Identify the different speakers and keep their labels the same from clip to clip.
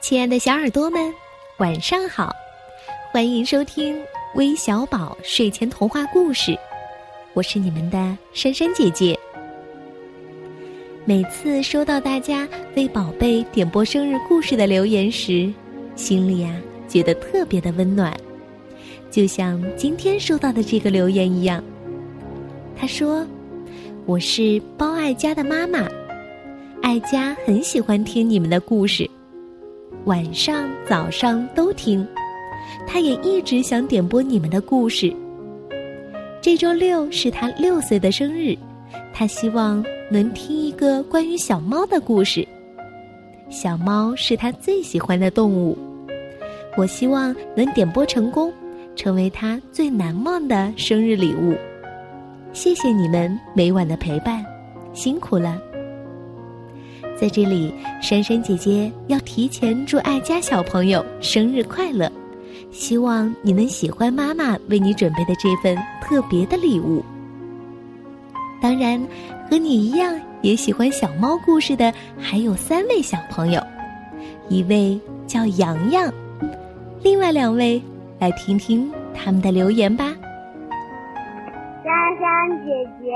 Speaker 1: 亲爱的小耳朵们，晚上好！欢迎收听微小宝睡前童话故事，我是你们的珊珊姐姐。每次收到大家为宝贝点播生日故事的留言时，心里呀觉得特别的温暖，就像今天收到的这个留言一样。他说：“我是包爱佳的妈妈，爱佳很喜欢听你们的故事。”晚上、早上都听，他也一直想点播你们的故事。这周六是他六岁的生日，他希望能听一个关于小猫的故事。小猫是他最喜欢的动物，我希望能点播成功，成为他最难忘的生日礼物。谢谢你们每晚的陪伴，辛苦了。在这里，珊珊姐姐要提前祝爱家小朋友生日快乐，希望你能喜欢妈妈为你准备的这份特别的礼物。当然，和你一样也喜欢小猫故事的还有三位小朋友，一位叫洋洋，另外两位来听听他们的留言吧。
Speaker 2: 珊珊姐姐、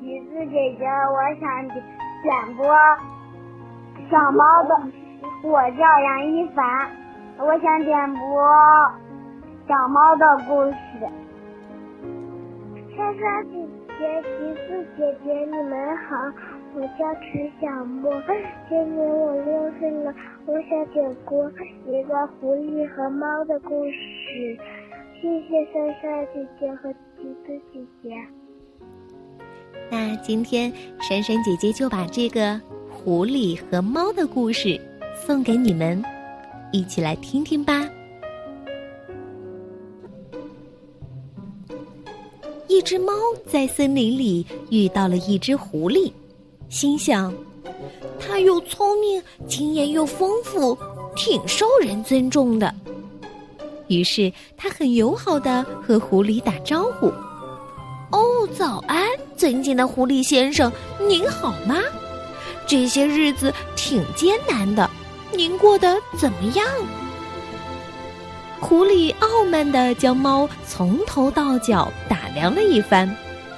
Speaker 2: 橘子姐姐，我想点播。小猫的，我叫杨一凡，我想点播小猫的故事。
Speaker 3: 莎莎姐姐、橘子姐姐，你们好，我叫陈小莫，今年我六岁了，我想点播一个狐狸和猫的故事。谢谢莎莎姐姐和橘子姐姐。
Speaker 1: 那今天珊珊姐姐就把这个。狐狸和猫的故事送给你们，一起来听听吧。一只猫在森林里遇到了一只狐狸，心想：它又聪明，经验又丰富，挺受人尊重的。于是，它很友好的和狐狸打招呼：“哦，早安，尊敬的狐狸先生，您好吗？”这些日子挺艰难的，您过得怎么样？狐狸傲慢的将猫从头到脚打量了一番，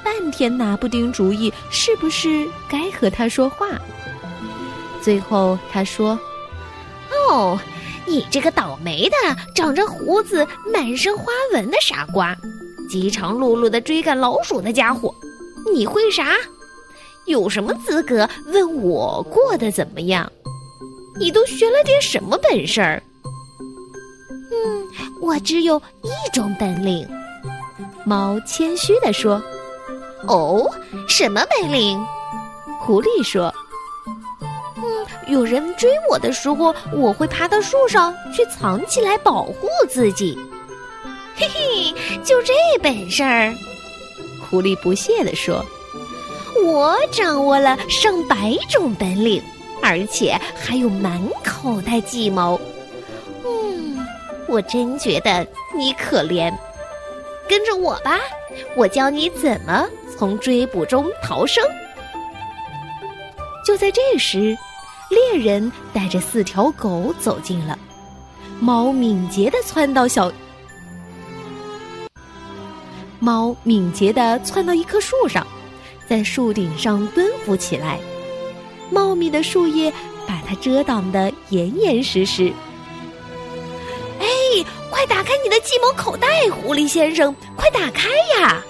Speaker 1: 半天拿不定主意，是不是该和他说话。最后他说：“哦，你这个倒霉的、长着胡子、满身花纹的傻瓜，饥肠辘辘的追赶老鼠的家伙，你会啥？”有什么资格问我过得怎么样？你都学了点什么本事儿？嗯，我只有一种本领。猫谦虚地说：“哦，什么本领？”狐狸说：“嗯，有人追我的时候，我会爬到树上去藏起来保护自己。”嘿嘿，就这本事儿？狐狸不屑地说。我掌握了上百种本领，而且还有满口袋计谋。嗯，我真觉得你可怜。跟着我吧，我教你怎么从追捕中逃生。就在这时，猎人带着四条狗走近了。猫敏捷的窜到小，猫敏捷的窜到一棵树上。在树顶上蹲伏起来，茂密的树叶把它遮挡得严严实实。哎，快打开你的计谋口袋，狐狸先生，快打开呀！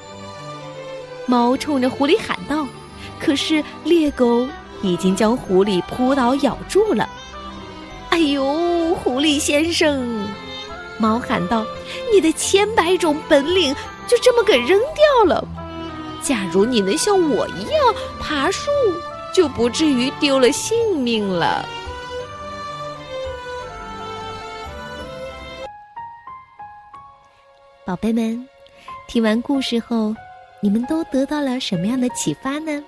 Speaker 1: 猫冲着狐狸喊道。可是猎狗已经将狐狸扑倒咬住了。哎呦，狐狸先生！猫喊道：“你的千百种本领就这么给扔掉了。”假如你能像我一样爬树，就不至于丢了性命了。宝贝们，听完故事后，你们都得到了什么样的启发呢？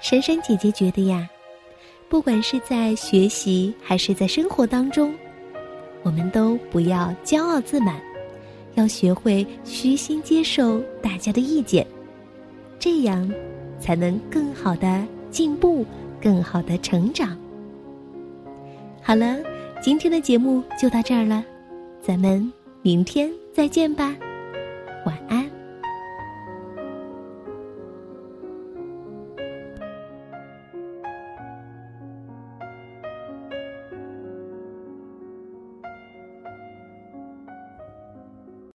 Speaker 1: 珊珊姐姐觉得呀，不管是在学习还是在生活当中，我们都不要骄傲自满。要学会虚心接受大家的意见，这样才能更好的进步，更好的成长。好了，今天的节目就到这儿了，咱们明天再见吧，